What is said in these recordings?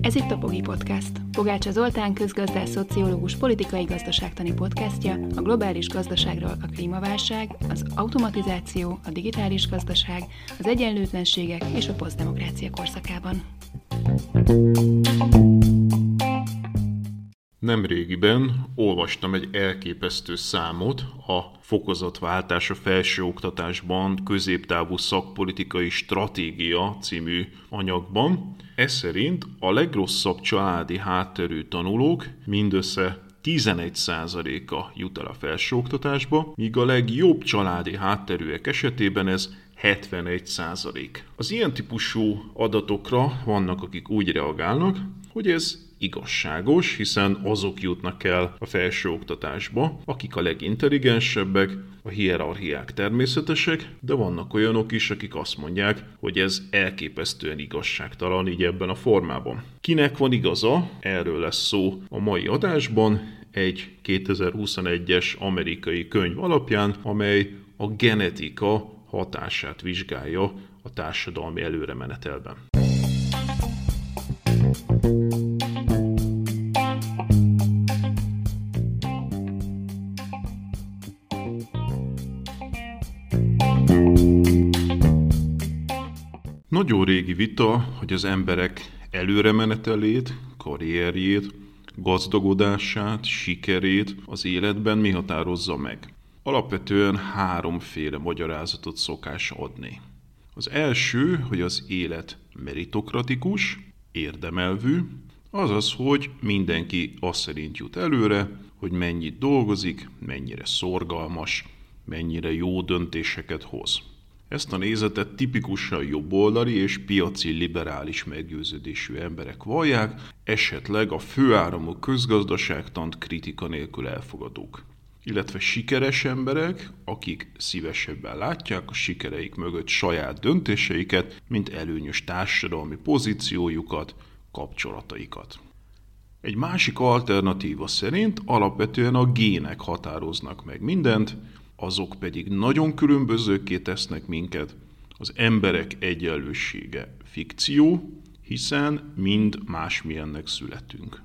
Ez itt a Pogi Podcast. Pogácsa Zoltán közgazdás, szociológus, politikai gazdaságtani podcastja a globális gazdaságról a klímaválság, az automatizáció, a digitális gazdaság, az egyenlőtlenségek és a posztdemokrácia korszakában. Nemrégiben olvastam egy elképesztő számot a fokozatváltás a felsőoktatásban középtávú szakpolitikai stratégia című anyagban. Ez szerint a legrosszabb családi hátterű tanulók mindössze 11%-a jut el a felsőoktatásba, míg a legjobb családi hátterűek esetében ez 71 százalék. Az ilyen típusú adatokra vannak, akik úgy reagálnak, hogy ez igazságos, hiszen azok jutnak el a felsőoktatásba, akik a legintelligensebbek, a hierarchiák természetesek, de vannak olyanok is, akik azt mondják, hogy ez elképesztően igazságtalan így ebben a formában. Kinek van igaza? Erről lesz szó a mai adásban, egy 2021-es amerikai könyv alapján, amely a genetika hatását vizsgálja a társadalmi előremenetelben. Vita, hogy az emberek előremenetelét, karrierjét, gazdagodását, sikerét az életben mi határozza meg. Alapvetően háromféle magyarázatot szokás adni. Az első, hogy az élet meritokratikus, érdemelvű, azaz, hogy mindenki azt szerint jut előre, hogy mennyit dolgozik, mennyire szorgalmas, mennyire jó döntéseket hoz. Ezt a nézetet tipikusan jobboldali és piaci liberális meggyőződésű emberek vallják, esetleg a főáramú közgazdaságtant kritika nélkül elfogadók illetve sikeres emberek, akik szívesebben látják a sikereik mögött saját döntéseiket, mint előnyös társadalmi pozíciójukat, kapcsolataikat. Egy másik alternatíva szerint alapvetően a gének határoznak meg mindent, azok pedig nagyon különbözőké tesznek minket. Az emberek egyenlősége fikció, hiszen mind másmilyennek születünk.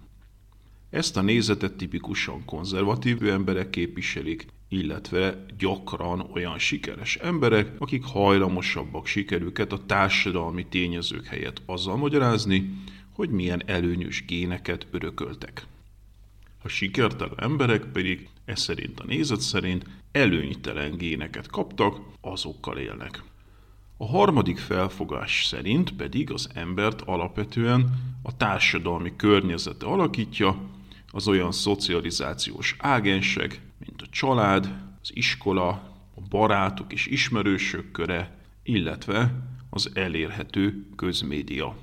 Ezt a nézetet tipikusan konzervatív emberek képviselik, illetve gyakran olyan sikeres emberek, akik hajlamosabbak sikerüket a társadalmi tényezők helyett azzal magyarázni, hogy milyen előnyös géneket örököltek. A sikertelen emberek pedig ez szerint a nézet szerint előnytelen géneket kaptak, azokkal élnek. A harmadik felfogás szerint pedig az embert alapvetően a társadalmi környezete alakítja, az olyan szocializációs ágensek, mint a család, az iskola, a barátok és ismerősök köre, illetve az elérhető közmédia.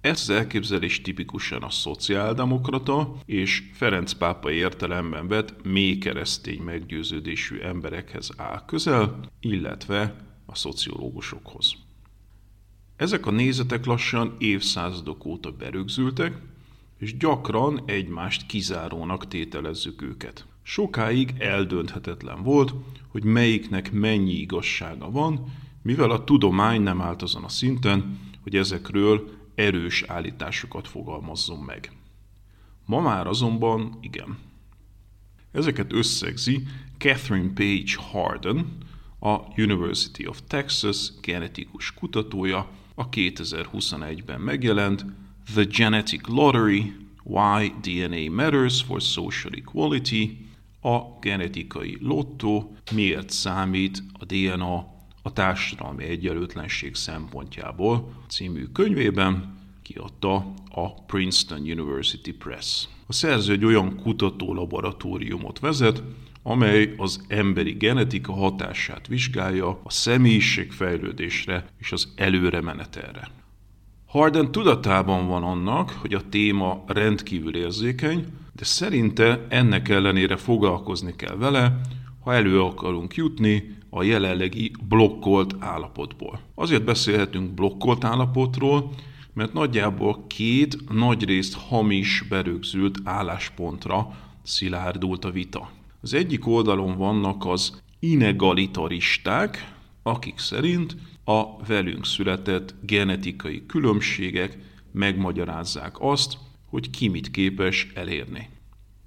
Ez az elképzelés tipikusan a szociáldemokrata és Ferenc pápa értelemben vett mély keresztény meggyőződésű emberekhez áll közel, illetve a szociológusokhoz. Ezek a nézetek lassan évszázadok óta berögzültek, és gyakran egymást kizárónak tételezzük őket. Sokáig eldönthetetlen volt, hogy melyiknek mennyi igazsága van, mivel a tudomány nem állt azon a szinten, hogy ezekről erős állításokat fogalmazzon meg. Ma már azonban igen. Ezeket összegzi Catherine Page Harden, a University of Texas genetikus kutatója, a 2021-ben megjelent The Genetic Lottery, Why DNA Matters for Social Equality, a genetikai lottó, miért számít a DNA a társadalmi egyenlőtlenség szempontjából című könyvében kiadta a Princeton University Press. A szerző egy olyan kutató laboratóriumot vezet, amely az emberi genetika hatását vizsgálja a személyiségfejlődésre és az előre menetelre. Harden tudatában van annak, hogy a téma rendkívül érzékeny, de szerinte ennek ellenére foglalkozni kell vele, ha elő akarunk jutni a jelenlegi blokkolt állapotból. Azért beszélhetünk blokkolt állapotról, mert nagyjából két nagyrészt hamis berögzült álláspontra szilárdult a vita. Az egyik oldalon vannak az inegalitaristák, akik szerint a velünk született genetikai különbségek megmagyarázzák azt, hogy ki mit képes elérni.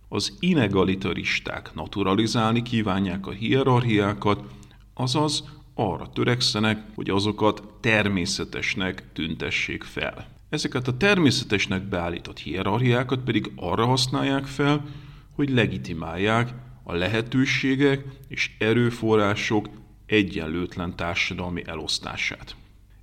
Az inegalitaristák naturalizálni kívánják a hierarchiákat, azaz arra törekszenek, hogy azokat természetesnek tüntessék fel. Ezeket a természetesnek beállított hierarchiákat pedig arra használják fel, hogy legitimálják a lehetőségek és erőforrások egyenlőtlen társadalmi elosztását.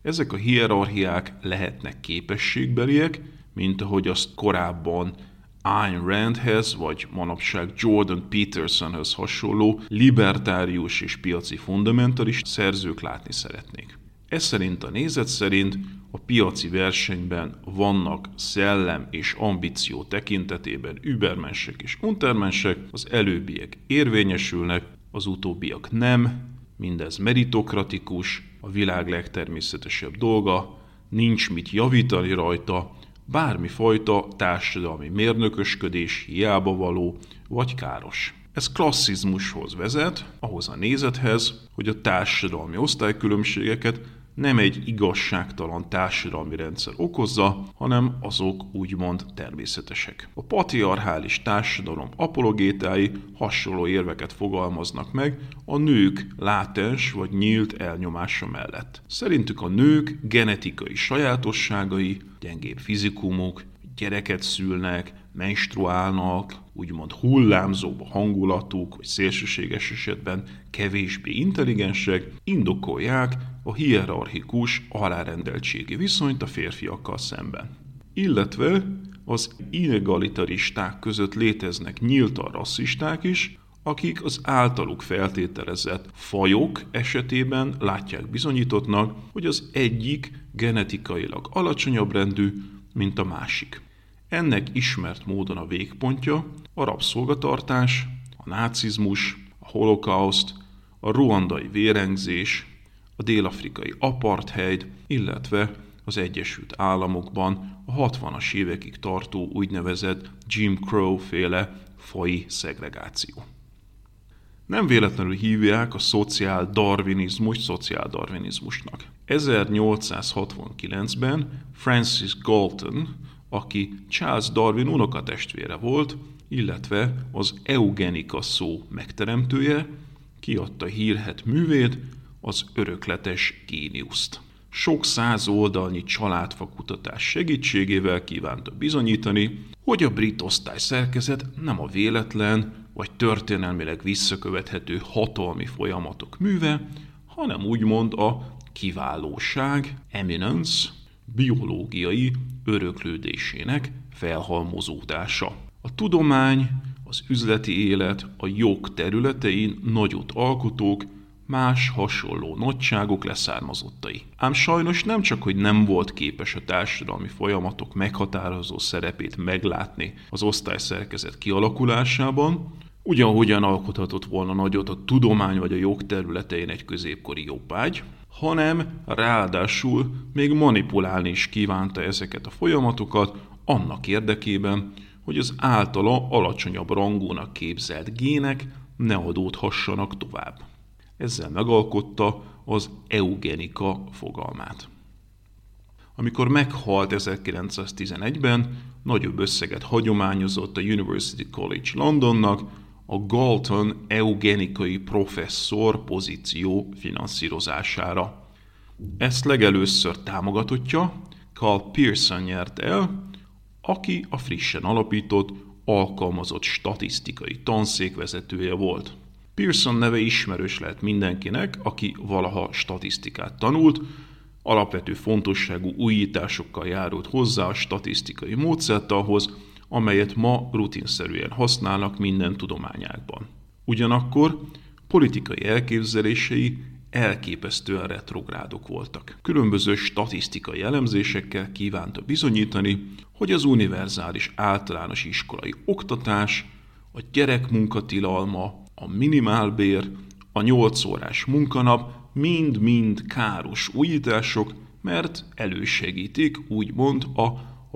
Ezek a hierarchiák lehetnek képességbeliek, mint ahogy azt korábban Ayn Randhez, vagy manapság Jordan Petersonhez hasonló libertárius és piaci fundamentalist szerzők látni szeretnék. Ez szerint a nézet szerint a piaci versenyben vannak szellem és ambíció tekintetében übermensek és untermensek, az előbbiek érvényesülnek, az utóbbiak nem, mindez meritokratikus, a világ legtermészetesebb dolga, nincs mit javítani rajta, bármifajta társadalmi mérnökösködés hiába való vagy káros. Ez klasszizmushoz vezet, ahhoz a nézethez, hogy a társadalmi osztálykülönbségeket nem egy igazságtalan társadalmi rendszer okozza, hanem azok úgymond természetesek. A patriarchális társadalom apologétái hasonló érveket fogalmaznak meg a nők látens vagy nyílt elnyomása mellett. Szerintük a nők genetikai sajátosságai, gyengébb fizikumuk, gyereket szülnek, menstruálnak, úgymond hullámzóbb hangulatuk, vagy szélsőséges esetben kevésbé intelligensek, indokolják a hierarchikus alárendeltségi viszonyt a férfiakkal szemben. Illetve az illegalitaristák között léteznek nyíltan rasszisták is, akik az általuk feltételezett fajok esetében látják bizonyítottnak, hogy az egyik genetikailag alacsonyabb rendű, mint a másik. Ennek ismert módon a végpontja a rabszolgatartás, a nácizmus, a holokauszt, a ruandai vérengzés, a dél-afrikai apartheid, illetve az Egyesült Államokban a 60-as évekig tartó úgynevezett Jim Crow féle fai szegregáció. Nem véletlenül hívják a szociál darwinizmus szociál darwinizmusnak. 1869-ben Francis Galton, aki Charles Darwin unokatestvére volt, illetve az eugenika szó megteremtője, kiadta hírhet művét, az örökletes géniuszt. Sok száz oldalnyi családfakutatás segítségével kívánta bizonyítani, hogy a brit osztály szerkezet nem a véletlen vagy történelmileg visszakövethető hatalmi folyamatok műve, hanem úgymond a kiválóság, eminence, biológiai öröklődésének felhalmozódása. A tudomány, az üzleti élet, a jog területein nagyot alkotók más hasonló nagyságok leszármazottai. Ám sajnos nem csak, hogy nem volt képes a társadalmi folyamatok meghatározó szerepét meglátni az osztályszerkezet kialakulásában, ugyanhogyan alkothatott volna nagyot a tudomány vagy a jog területein egy középkori jobbágy, hanem ráadásul még manipulálni is kívánta ezeket a folyamatokat annak érdekében, hogy az általa alacsonyabb rangúnak képzelt gének ne adódhassanak tovább. Ezzel megalkotta az eugenika fogalmát. Amikor meghalt 1911-ben, nagyobb összeget hagyományozott a University College Londonnak, a Galton eugenikai professzor pozíció finanszírozására. Ezt legelőször támogatottja Carl Pearson nyert el, aki a frissen alapított, alkalmazott statisztikai tanszék vezetője volt. Pearson neve ismerős lehet mindenkinek, aki valaha statisztikát tanult, alapvető fontosságú újításokkal járult hozzá a statisztikai módszertanhoz, amelyet ma rutinszerűen használnak minden tudományákban. Ugyanakkor politikai elképzelései elképesztően retrográdok voltak. Különböző statisztikai elemzésekkel kívánta bizonyítani, hogy az univerzális általános iskolai oktatás, a gyerekmunkatilalma, a minimálbér, a 8 órás munkanap mind-mind káros újítások, mert elősegítik úgymond a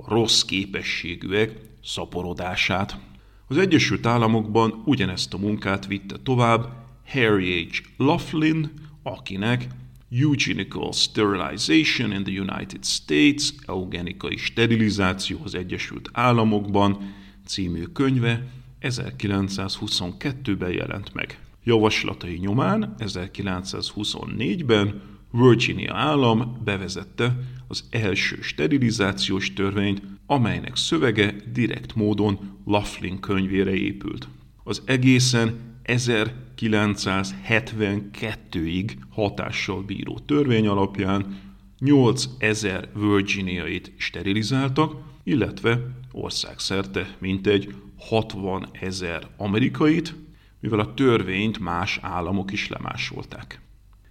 rossz képességűek szaporodását. Az Egyesült Államokban ugyanezt a munkát vitte tovább Harry H. Laughlin, akinek Eugenical Sterilization in the United States, eugenikai sterilizáció az Egyesült Államokban című könyve 1922-ben jelent meg. Javaslatai nyomán 1924-ben Virginia állam bevezette az első sterilizációs törvényt, amelynek szövege direkt módon Laughlin könyvére épült. Az egészen 1972-ig hatással bíró törvény alapján 8000 Virginiait sterilizáltak, illetve országszerte mintegy 60 ezer amerikait, mivel a törvényt más államok is lemásolták.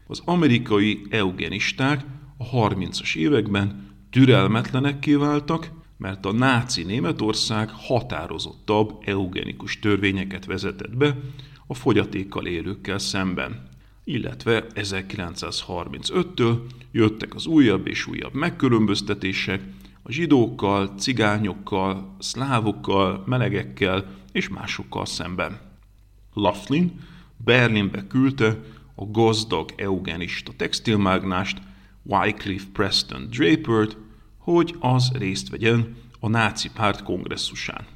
Az amerikai eugenisták a 30-as években türelmetlenekké váltak, mert a náci Németország határozottabb eugenikus törvényeket vezetett be a fogyatékkal élőkkel szemben. Illetve 1935-től jöttek az újabb és újabb megkülönböztetések a zsidókkal, cigányokkal, szlávokkal, melegekkel és másokkal szemben. Laughlin Berlinbe küldte a gazdag eugenista textilmágnást Wycliffe Preston Drapert, hogy az részt vegyen a náci párt kongresszusán.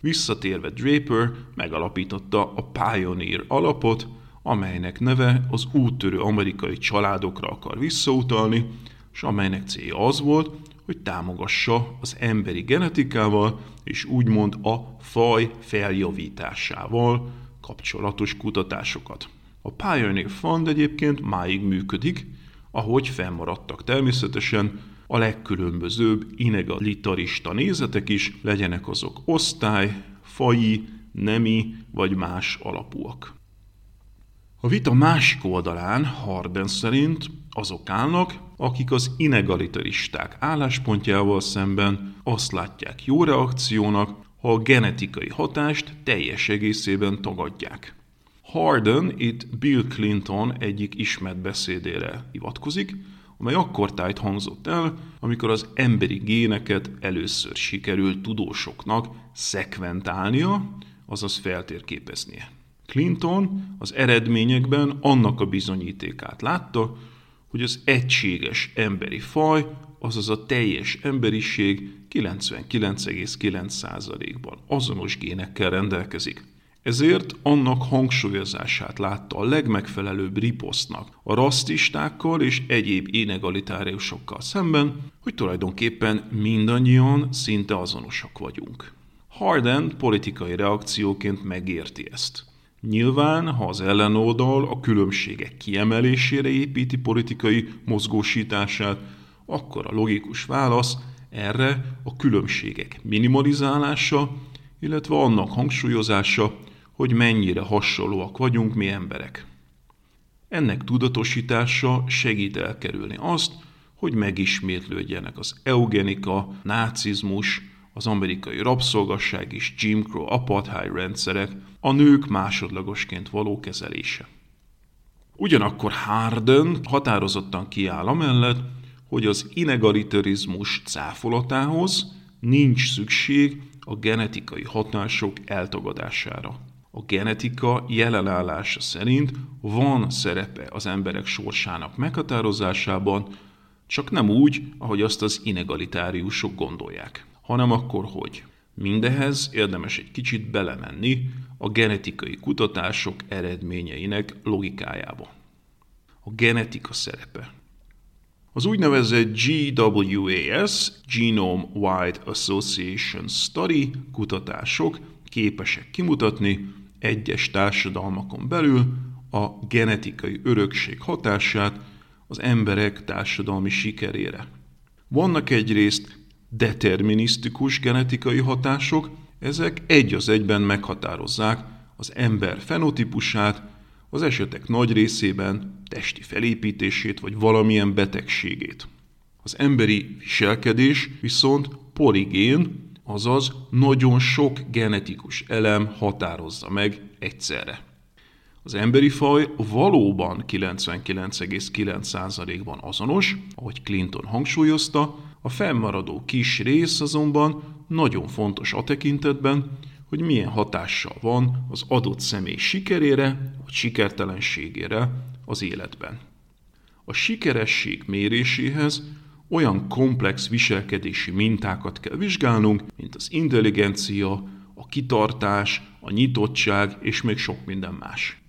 Visszatérve Draper megalapította a Pioneer alapot, amelynek neve az úttörő amerikai családokra akar visszautalni, és amelynek célja az volt, hogy támogassa az emberi genetikával és úgymond a faj feljavításával kapcsolatos kutatásokat. A Pioneer Fund egyébként máig működik, ahogy fennmaradtak természetesen a legkülönbözőbb inegalitarista nézetek is, legyenek azok osztály, faji, nemi vagy más alapúak. A vita másik oldalán Harden szerint azok állnak, akik az inegalitaristák álláspontjával szemben azt látják jó reakciónak, ha a genetikai hatást teljes egészében tagadják. Harden itt Bill Clinton egyik ismert beszédére hivatkozik, amely akkor tájt hangzott el, amikor az emberi géneket először sikerült tudósoknak szekventálnia, azaz feltérképeznie. Clinton az eredményekben annak a bizonyítékát látta, hogy az egységes emberi faj, azaz a teljes emberiség 99,9%-ban azonos génekkel rendelkezik. Ezért annak hangsúlyozását látta a legmegfelelőbb riposztnak a rasszistákkal és egyéb inegalitáriusokkal szemben, hogy tulajdonképpen mindannyian szinte azonosak vagyunk. Harden politikai reakcióként megérti ezt. Nyilván, ha az ellenoldal a különbségek kiemelésére építi politikai mozgósítását, akkor a logikus válasz erre a különbségek minimalizálása, illetve annak hangsúlyozása, hogy mennyire hasonlóak vagyunk mi emberek. Ennek tudatosítása segít elkerülni azt, hogy megismétlődjenek az eugenika, nácizmus, az amerikai rabszolgasság és Jim Crow apartheid rendszerek, a nők másodlagosként való kezelése. Ugyanakkor Harden határozottan kiáll amellett, hogy az inegalitarizmus cáfolatához nincs szükség a genetikai hatások eltagadására. A genetika jelenállása szerint van szerepe az emberek sorsának meghatározásában, csak nem úgy, ahogy azt az inegalitáriusok gondolják, hanem akkor hogy. Mindehez érdemes egy kicsit belemenni a genetikai kutatások eredményeinek logikájába. A genetika szerepe. Az úgynevezett GWAS, Genome Wide Association Study kutatások képesek kimutatni egyes társadalmakon belül a genetikai örökség hatását az emberek társadalmi sikerére. Vannak egyrészt determinisztikus genetikai hatások, ezek egy az egyben meghatározzák az ember fenotípusát, az esetek nagy részében testi felépítését vagy valamilyen betegségét. Az emberi viselkedés viszont poligén, azaz nagyon sok genetikus elem határozza meg egyszerre. Az emberi faj valóban 99,9%-ban azonos, ahogy Clinton hangsúlyozta, a fennmaradó kis rész azonban nagyon fontos a tekintetben, hogy milyen hatással van az adott személy sikerére vagy sikertelenségére az életben. A sikeresség méréséhez olyan komplex viselkedési mintákat kell vizsgálnunk, mint az intelligencia, a kitartás, a nyitottság és még sok minden más.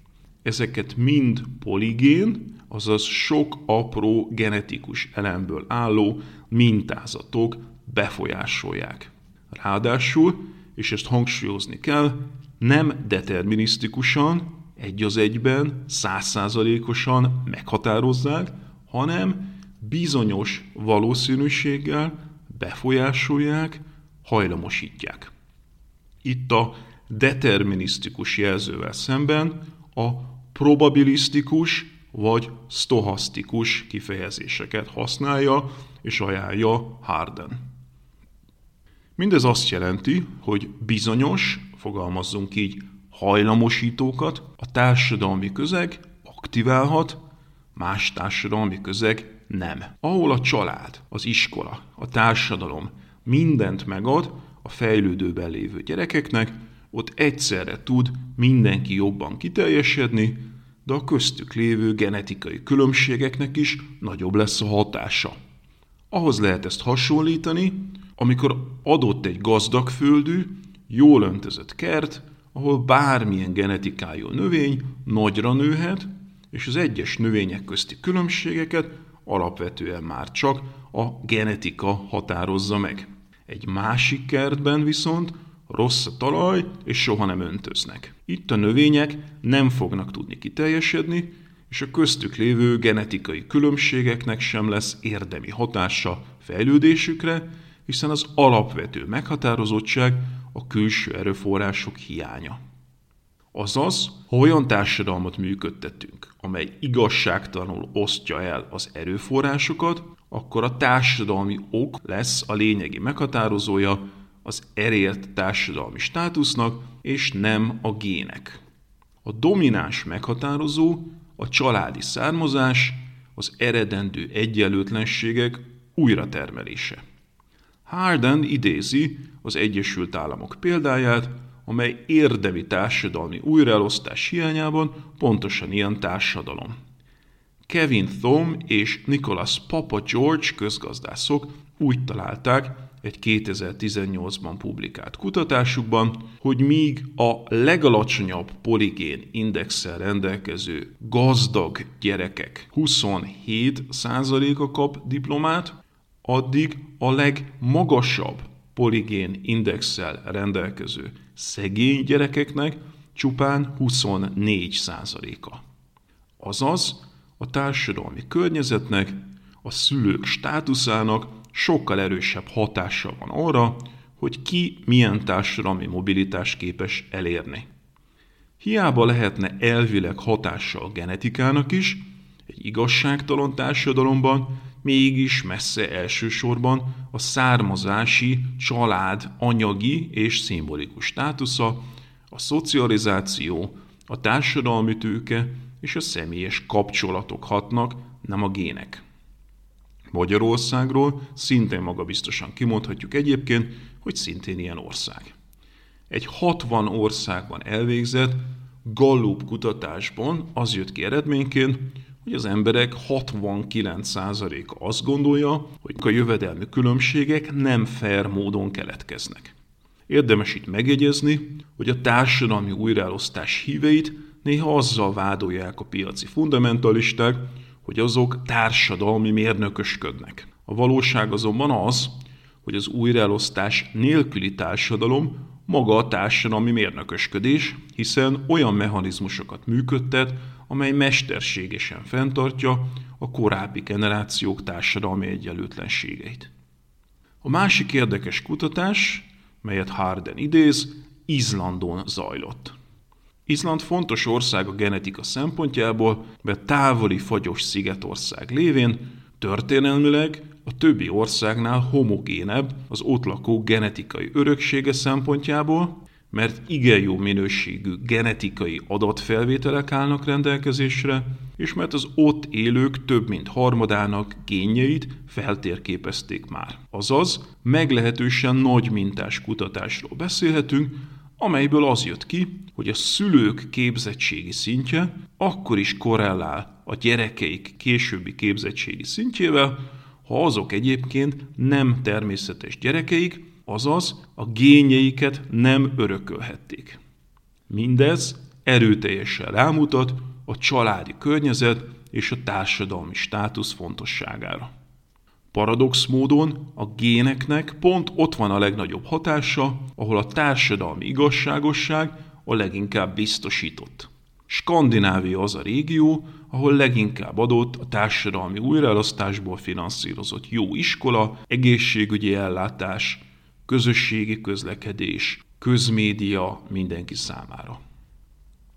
Ezeket mind poligén, azaz sok apró genetikus elemből álló mintázatok befolyásolják. Ráadásul, és ezt hangsúlyozni kell, nem determinisztikusan, egy az egyben, százszázalékosan meghatározzák, hanem bizonyos valószínűséggel befolyásolják, hajlamosítják. Itt a determinisztikus jelzővel szemben a probabilisztikus vagy stohasztikus kifejezéseket használja és ajánlja Harden. Mindez azt jelenti, hogy bizonyos, fogalmazzunk így, hajlamosítókat a társadalmi közeg aktiválhat, más társadalmi közeg nem. Ahol a család, az iskola, a társadalom mindent megad a fejlődőben lévő gyerekeknek, ott egyszerre tud mindenki jobban kiteljesedni, de a köztük lévő genetikai különbségeknek is nagyobb lesz a hatása. Ahhoz lehet ezt hasonlítani, amikor adott egy gazdag földű, jól öntözött kert, ahol bármilyen genetikájú növény nagyra nőhet, és az egyes növények közti különbségeket alapvetően már csak a genetika határozza meg. Egy másik kertben viszont rossz a talaj, és soha nem öntöznek. Itt a növények nem fognak tudni kiteljesedni, és a köztük lévő genetikai különbségeknek sem lesz érdemi hatása fejlődésükre, hiszen az alapvető meghatározottság a külső erőforrások hiánya. Azaz, ha olyan társadalmat működtetünk, amely igazságtalanul osztja el az erőforrásokat, akkor a társadalmi ok lesz a lényegi meghatározója az elért társadalmi státusznak, és nem a gének. A domináns meghatározó a családi származás, az eredendő egyenlőtlenségek újratermelése. Harden idézi az Egyesült Államok példáját, amely érdemi társadalmi újraelosztás hiányában pontosan ilyen társadalom. Kevin Thom és Nicholas Papa George közgazdászok úgy találták egy 2018-ban publikált kutatásukban, hogy míg a legalacsonyabb poligén indexel rendelkező gazdag gyerekek 27%-a kap diplomát, addig a legmagasabb poligén indexel rendelkező szegény gyerekeknek csupán 24%-a. Azaz, a társadalmi környezetnek, a szülők státuszának sokkal erősebb hatása van arra, hogy ki milyen társadalmi mobilitás képes elérni. Hiába lehetne elvileg hatása a genetikának is, egy igazságtalan társadalomban mégis messze elsősorban a származási család anyagi és szimbolikus státusza, a szocializáció, a társadalmi tőke és a személyes kapcsolatok hatnak, nem a gének. Magyarországról szintén magabiztosan kimondhatjuk egyébként, hogy szintén ilyen ország. Egy 60 országban elvégzett Gallup kutatásban az jött ki eredményként, hogy az emberek 69%-a azt gondolja, hogy a jövedelmi különbségek nem fair módon keletkeznek. Érdemes itt megjegyezni, hogy a társadalmi újraelosztás híveit néha azzal vádolják a piaci fundamentalisták, hogy azok társadalmi mérnökösködnek. A valóság azonban az, hogy az újraelosztás nélküli társadalom maga a társadalmi mérnökösködés, hiszen olyan mechanizmusokat működtet, amely mesterségesen fenntartja a korábbi generációk társadalmi egyenlőtlenségeit. A másik érdekes kutatás, melyet Harden idéz, Izlandon zajlott. Izland fontos ország a genetika szempontjából, mert távoli fagyos szigetország lévén történelmileg a többi országnál homogénebb az ott lakó genetikai öröksége szempontjából, mert igen jó minőségű genetikai adatfelvételek állnak rendelkezésre, és mert az ott élők több mint harmadának génjeit feltérképezték már. Azaz, meglehetősen nagy mintás kutatásról beszélhetünk, amelyből az jött ki, hogy a szülők képzettségi szintje akkor is korrelál a gyerekeik későbbi képzettségi szintjével, ha azok egyébként nem természetes gyerekeik, azaz a génjeiket nem örökölhették. Mindez erőteljesen rámutat a családi környezet és a társadalmi státusz fontosságára. Paradox módon a géneknek pont ott van a legnagyobb hatása, ahol a társadalmi igazságosság a leginkább biztosított. Skandinávia az a régió, ahol leginkább adott a társadalmi újraelosztásból finanszírozott jó iskola, egészségügyi ellátás, közösségi közlekedés, közmédia mindenki számára.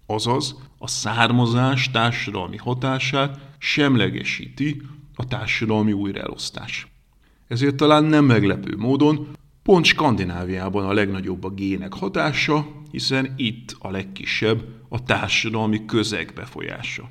Azaz, a származás társadalmi hatását semlegesíti a társadalmi újraelosztás. Ezért talán nem meglepő módon pont Skandináviában a legnagyobb a gének hatása, hiszen itt a legkisebb a társadalmi közeg befolyása.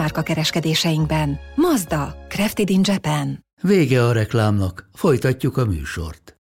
márka kereskedéseinkben. Mazda, Crafted in Japan. Vége a reklámnak, folytatjuk a műsort.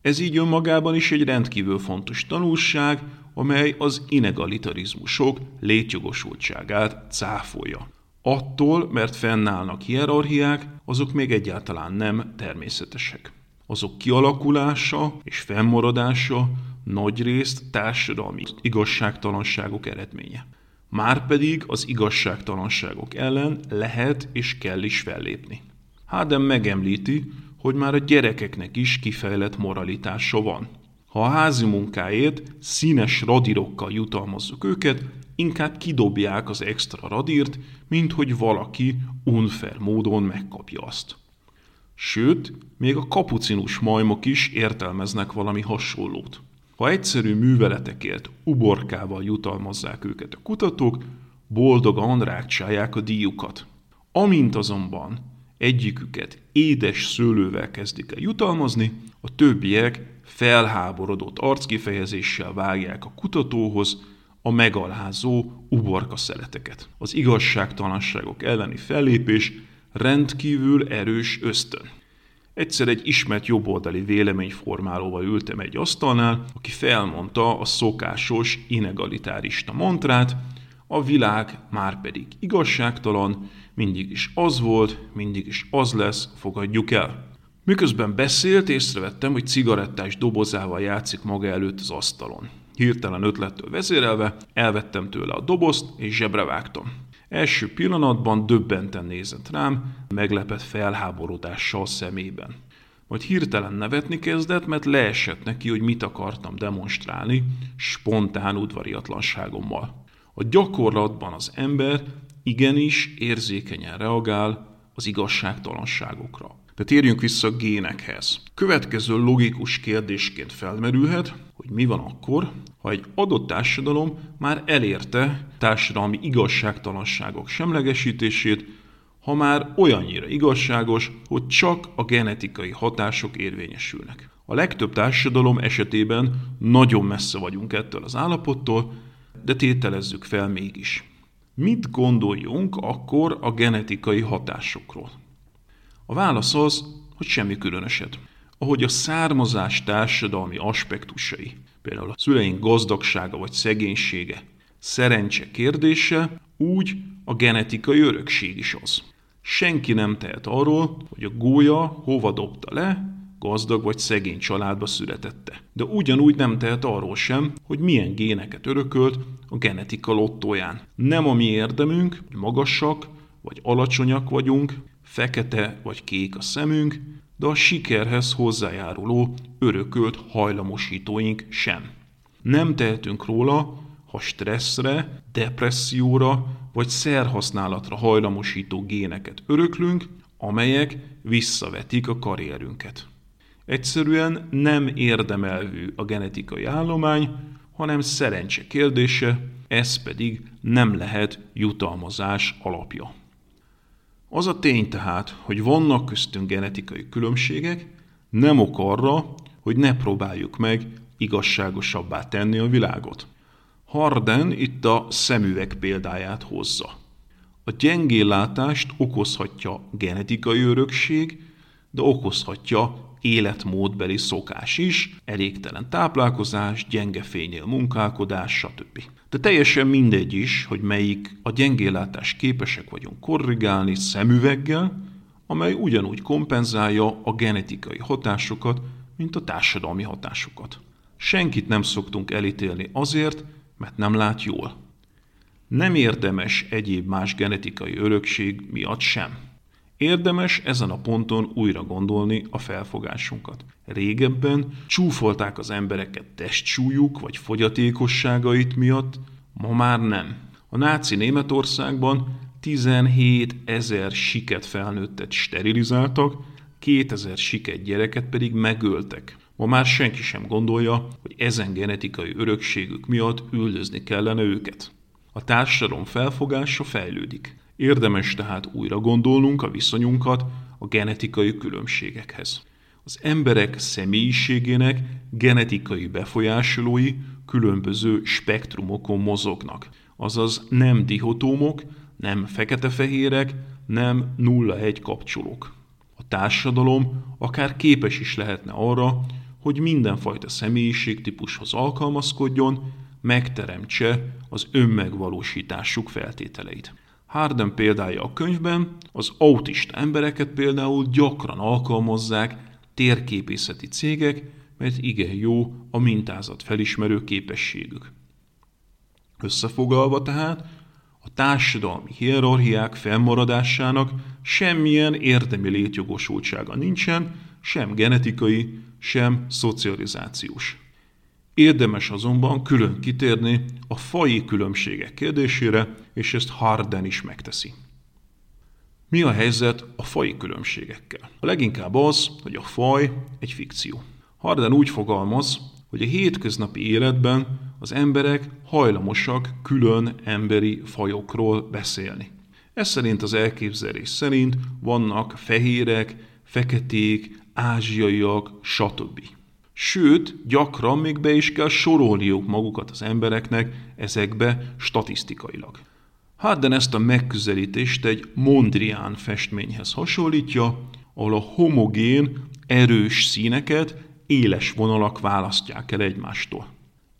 Ez így önmagában is egy rendkívül fontos tanulság, amely az inegalitarizmusok létjogosultságát cáfolja. Attól, mert fennállnak hierarchiák, azok még egyáltalán nem természetesek. Azok kialakulása és fennmaradása nagyrészt társadalmi igazságtalanságok eredménye. Márpedig az igazságtalanságok ellen lehet és kell is fellépni. Hádem megemlíti, hogy már a gyerekeknek is kifejlett moralitása van. Ha a házi munkáért színes radírokkal jutalmazzuk őket, inkább kidobják az extra radírt, mint hogy valaki unfair módon megkapja azt. Sőt, még a kapucinus majmok is értelmeznek valami hasonlót. Ha egyszerű műveletekért uborkával jutalmazzák őket a kutatók, boldogan rákcsálják a díjukat. Amint azonban egyiküket édes szőlővel kezdik el jutalmazni, a többiek felháborodott arckifejezéssel vágják a kutatóhoz a megalházó uborka szeleteket. Az igazságtalanságok elleni fellépés rendkívül erős ösztön. Egyszer egy ismert jobboldali véleményformálóval ültem egy asztalnál, aki felmondta a szokásos inegalitárista montrát, a világ már pedig igazságtalan, mindig is az volt, mindig is az lesz, fogadjuk el. Miközben beszélt, észrevettem, hogy cigarettás dobozával játszik maga előtt az asztalon. Hirtelen ötlettől vezérelve elvettem tőle a dobozt és zsebre vágtam. Első pillanatban döbbenten nézett rám, meglepett felháborodással szemében. Majd hirtelen nevetni kezdett, mert leesett neki, hogy mit akartam demonstrálni spontán udvariatlanságommal. A gyakorlatban az ember igenis érzékenyen reagál az igazságtalanságokra. De térjünk vissza a génekhez. Következő logikus kérdésként felmerülhet, hogy mi van akkor, ha egy adott társadalom már elérte társadalmi igazságtalanságok semlegesítését, ha már olyannyira igazságos, hogy csak a genetikai hatások érvényesülnek. A legtöbb társadalom esetében nagyon messze vagyunk ettől az állapottól, de tételezzük fel mégis. Mit gondoljunk akkor a genetikai hatásokról? A válasz az, hogy semmi különöset. Ahogy a származás társadalmi aspektusai, például a szüleink gazdagsága vagy szegénysége, szerencse kérdése, úgy a genetikai örökség is az. Senki nem tehet arról, hogy a gólya hova dobta le, gazdag vagy szegény családba születette. De ugyanúgy nem tehet arról sem, hogy milyen géneket örökölt a genetika lottóján. Nem a mi érdemünk, hogy magasak vagy alacsonyak vagyunk, fekete vagy kék a szemünk, de a sikerhez hozzájáruló örökölt hajlamosítóink sem. Nem tehetünk róla, ha stresszre, depresszióra vagy szerhasználatra hajlamosító géneket öröklünk, amelyek visszavetik a karrierünket. Egyszerűen nem érdemelvű a genetikai állomány, hanem szerencse kérdése, ez pedig nem lehet jutalmazás alapja. Az a tény tehát, hogy vannak köztünk genetikai különbségek, nem ok arra, hogy ne próbáljuk meg igazságosabbá tenni a világot. Harden itt a szemüveg példáját hozza. A gyengéllátást okozhatja genetikai örökség, de okozhatja életmódbeli szokás is, elégtelen táplálkozás, gyenge fényél munkálkodás, stb. De teljesen mindegy is, hogy melyik a gyengéllátás képesek vagyunk korrigálni szemüveggel, amely ugyanúgy kompenzálja a genetikai hatásokat, mint a társadalmi hatásokat. Senkit nem szoktunk elítélni azért, mert nem lát jól. Nem érdemes egyéb más genetikai örökség miatt sem. Érdemes ezen a ponton újra gondolni a felfogásunkat. Régebben csúfolták az embereket testsúlyuk vagy fogyatékosságait miatt, ma már nem. A náci Németországban 17 ezer siket felnőttet sterilizáltak, 2000 siket gyereket pedig megöltek. Ma már senki sem gondolja, hogy ezen genetikai örökségük miatt üldözni kellene őket. A társadalom felfogása fejlődik. Érdemes tehát újra gondolnunk a viszonyunkat a genetikai különbségekhez. Az emberek személyiségének genetikai befolyásolói különböző spektrumokon mozognak, azaz nem dihotómok, nem fekete-fehérek, nem nulla-egy kapcsolók. A társadalom akár képes is lehetne arra, hogy mindenfajta személyiségtípushoz alkalmazkodjon, megteremtse az önmegvalósításuk feltételeit. Harden példája a könyvben, az autista embereket például gyakran alkalmazzák térképészeti cégek, mert igen jó a mintázat felismerő képességük. Összefoglalva tehát, a társadalmi hierarchiák fennmaradásának semmilyen érdemi létjogosultsága nincsen, sem genetikai, sem szocializációs. Érdemes azonban külön kitérni a faji különbségek kérdésére, és ezt Harden is megteszi. Mi a helyzet a faji különbségekkel? A leginkább az, hogy a faj egy fikció. Harden úgy fogalmaz, hogy a hétköznapi életben az emberek hajlamosak külön emberi fajokról beszélni. Ez szerint az elképzelés szerint vannak fehérek, feketék, ázsiaiak, stb. Sőt, gyakran még be is kell sorolniuk magukat az embereknek ezekbe statisztikailag. Harden ezt a megközelítést egy Mondrian festményhez hasonlítja, ahol a homogén, erős színeket éles vonalak választják el egymástól.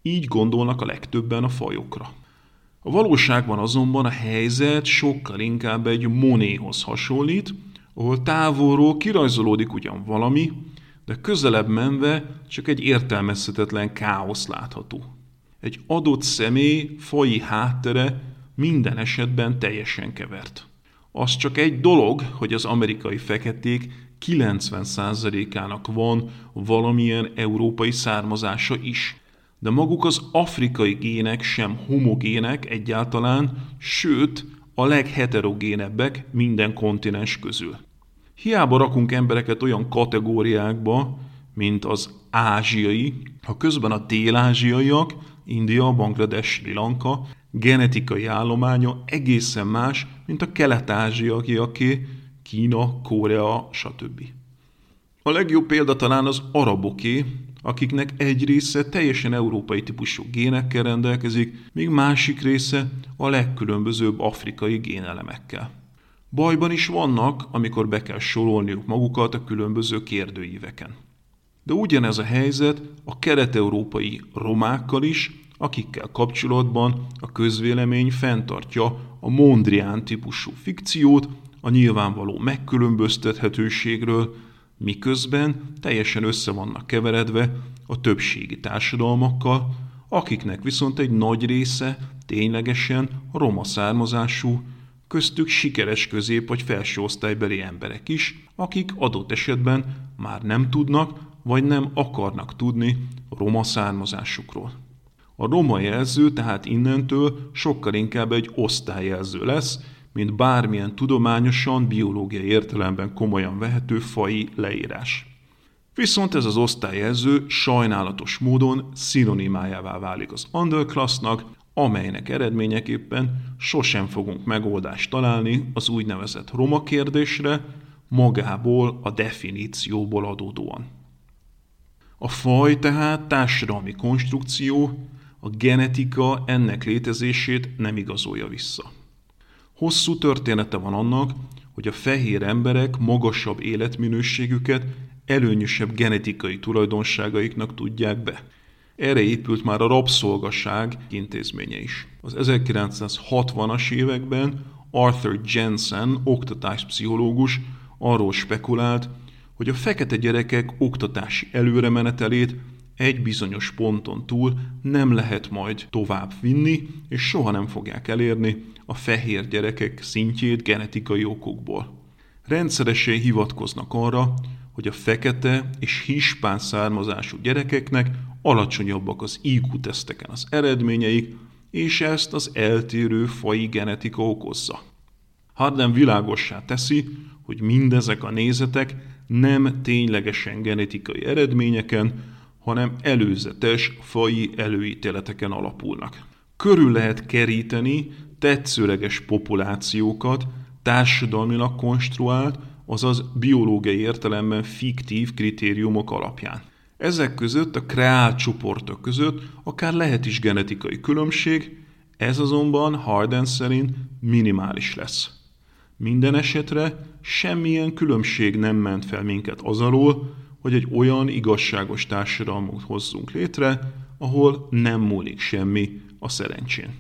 Így gondolnak a legtöbben a fajokra. A valóságban azonban a helyzet sokkal inkább egy Monéhoz hasonlít, ahol távolról kirajzolódik ugyan valami, de közelebb menve csak egy értelmezhetetlen káosz látható. Egy adott személy faji háttere minden esetben teljesen kevert. Az csak egy dolog, hogy az amerikai feketék 90%-ának van valamilyen európai származása is. De maguk az afrikai gének sem homogének egyáltalán, sőt a legheterogénebbek minden kontinens közül. Hiába rakunk embereket olyan kategóriákba, mint az ázsiai, ha közben a dél-ázsiaiak, India, Banglades, Sri Lanka genetikai állománya egészen más, mint a kelet-ázsiaiaké, Kína, Korea, stb. A legjobb példa talán az araboké, akiknek egy része teljesen európai típusú génekkel rendelkezik, míg másik része a legkülönbözőbb afrikai génelemekkel. Bajban is vannak, amikor be kell sorolniuk magukat a különböző kérdőíveken. De ugyanez a helyzet a kelet-európai romákkal is, akikkel kapcsolatban a közvélemény fenntartja a Mondrian típusú fikciót a nyilvánvaló megkülönböztethetőségről, miközben teljesen össze vannak keveredve a többségi társadalmakkal, akiknek viszont egy nagy része ténylegesen roma származású, köztük sikeres közép- vagy felső osztálybeli emberek is, akik adott esetben már nem tudnak vagy nem akarnak tudni roma származásukról. A roma jelző tehát innentől sokkal inkább egy osztályjelző lesz, mint bármilyen tudományosan, biológiai értelemben komolyan vehető fai leírás. Viszont ez az osztályjelző sajnálatos módon szinonimájává válik az underclassnak, amelynek eredményeképpen sosem fogunk megoldást találni az úgynevezett roma kérdésre, magából a definícióból adódóan. A faj tehát társadalmi konstrukció, a genetika ennek létezését nem igazolja vissza. Hosszú története van annak, hogy a fehér emberek magasabb életminőségüket előnyösebb genetikai tulajdonságaiknak tudják be. Erre épült már a rabszolgaság intézménye is. Az 1960-as években Arthur Jensen, oktatáspszichológus arról spekulált, hogy a fekete gyerekek oktatási előremenetelét egy bizonyos ponton túl nem lehet majd tovább vinni, és soha nem fogják elérni a fehér gyerekek szintjét genetikai okokból. Rendszeresen hivatkoznak arra, hogy a fekete és hispán származású gyerekeknek alacsonyabbak az IQ teszteken az eredményeik, és ezt az eltérő fai genetika okozza. Harden világossá teszi, hogy mindezek a nézetek nem ténylegesen genetikai eredményeken, hanem előzetes fai előítéleteken alapulnak. Körül lehet keríteni tetszőleges populációkat társadalmilag konstruált, azaz biológiai értelemben fiktív kritériumok alapján. Ezek között a kreált csoportok között akár lehet is genetikai különbség, ez azonban Harden szerint minimális lesz. Minden esetre semmilyen különbség nem ment fel minket az alól, hogy egy olyan igazságos társadalmat hozzunk létre, ahol nem múlik semmi a szerencsén.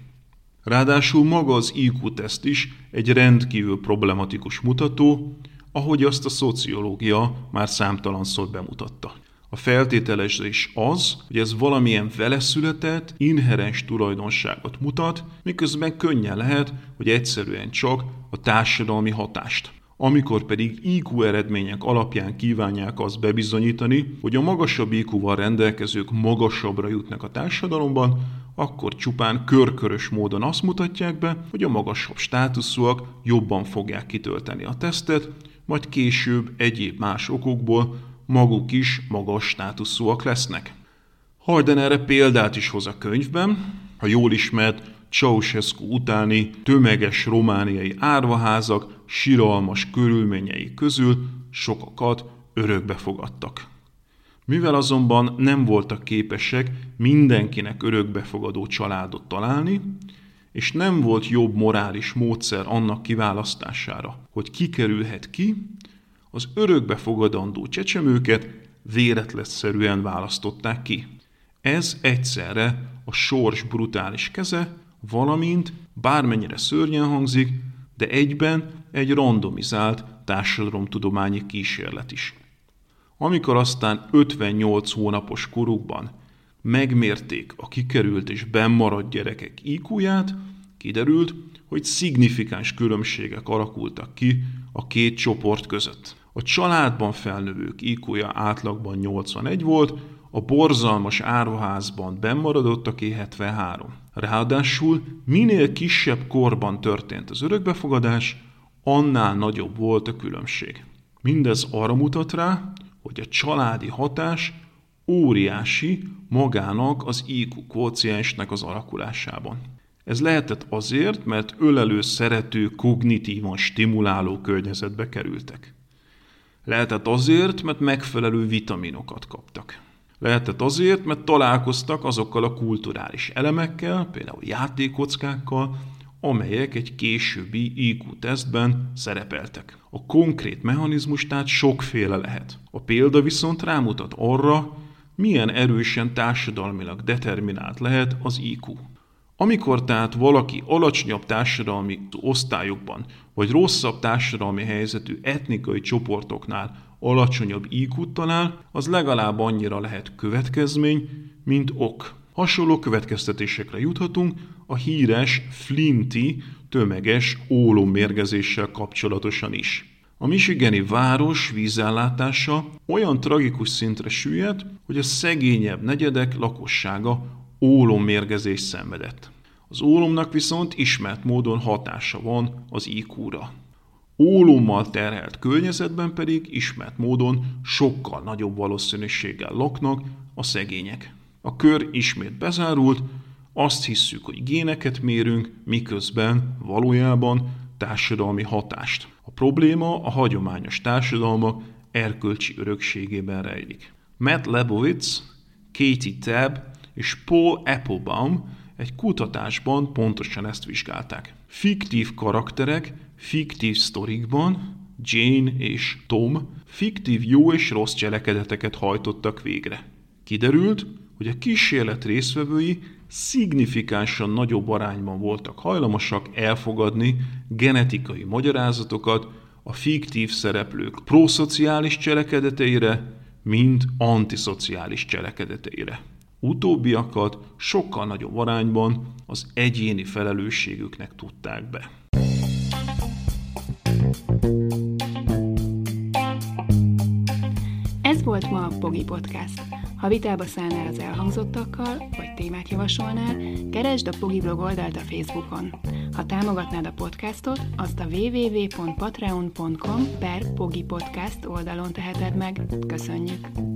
Ráadásul maga az IQ-teszt is egy rendkívül problematikus mutató, ahogy azt a szociológia már számtalanszor bemutatta. A feltételezés az, hogy ez valamilyen veleszületett, inherens tulajdonságot mutat, miközben könnyen lehet, hogy egyszerűen csak a társadalmi hatást. Amikor pedig IQ eredmények alapján kívánják azt bebizonyítani, hogy a magasabb IQ-val rendelkezők magasabbra jutnak a társadalomban, akkor csupán körkörös módon azt mutatják be, hogy a magasabb státuszúak jobban fogják kitölteni a tesztet, majd később egyéb más okokból maguk is magas státuszúak lesznek. Hajden erre példát is hoz a könyvben, a jól ismert Ceausescu utáni tömeges romániai árvaházak siralmas körülményei közül sokakat örökbe fogadtak. Mivel azonban nem voltak képesek mindenkinek örökbefogadó családot találni, és nem volt jobb morális módszer annak kiválasztására, hogy kikerülhet ki, az örökbefogadandó csecsemőket véretlenszerűen választották ki. Ez egyszerre a sors brutális keze, valamint, bármennyire szörnyen hangzik, de egyben egy randomizált társadalomtudományi kísérlet is. Amikor aztán 58 hónapos korukban megmérték a kikerült és bennmaradt gyerekek IQ-ját, kiderült, hogy szignifikáns különbségek alakultak ki a két csoport között. A családban felnövők IQ-ja átlagban 81 volt, a borzalmas áruházban bennmaradottaké 73. Ráadásul minél kisebb korban történt az örökbefogadás, annál nagyobb volt a különbség. Mindez arra mutat rá, hogy a családi hatás óriási magának az IQ kvóciensnek az alakulásában. Ez lehetett azért, mert ölelő, szerető, kognitívan stimuláló környezetbe kerültek. Lehetett azért, mert megfelelő vitaminokat kaptak. Lehetett azért, mert találkoztak azokkal a kulturális elemekkel, például játékockákkal, amelyek egy későbbi IQ-tesztben szerepeltek. A konkrét mechanizmus tehát sokféle lehet. A példa viszont rámutat arra, milyen erősen társadalmilag determinált lehet az IQ. Amikor tehát valaki alacsonyabb társadalmi osztályokban, vagy rosszabb társadalmi helyzetű etnikai csoportoknál alacsonyabb iq talál, az legalább annyira lehet következmény, mint ok. Hasonló következtetésekre juthatunk a híres Flinti tömeges ólommérgezéssel kapcsolatosan is. A michigani város vízellátása olyan tragikus szintre süllyedt, hogy a szegényebb negyedek lakossága ólommérgezés szenvedett. Az ólomnak viszont ismert módon hatása van az IQ-ra. Ólommal terhelt környezetben pedig ismert módon sokkal nagyobb valószínűséggel laknak a szegények. A kör ismét bezárult, azt hisszük, hogy géneket mérünk, miközben valójában társadalmi hatást. A probléma a hagyományos társadalmak erkölcsi örökségében rejlik. Matt Lebowitz, Katie Tabb és Paul Applebaum egy kutatásban pontosan ezt vizsgálták. Fiktív karakterek, fiktív sztorikban Jane és Tom fiktív jó és rossz cselekedeteket hajtottak végre. Kiderült, hogy a kísérlet résztvevői szignifikánsan nagyobb arányban voltak hajlamosak elfogadni genetikai magyarázatokat a fiktív szereplők proszociális cselekedeteire, mint antiszociális cselekedeteire. Utóbbiakat sokkal nagyobb arányban az egyéni felelősségüknek tudták be. Ez volt ma a Pogi Podcast. Ha vitába szállnál az elhangzottakkal, vagy témát javasolnál, keresd a Pogi blog oldalt a Facebookon. Ha támogatnád a podcastot, azt a www.patreon.com per Pogi Podcast oldalon teheted meg. Köszönjük!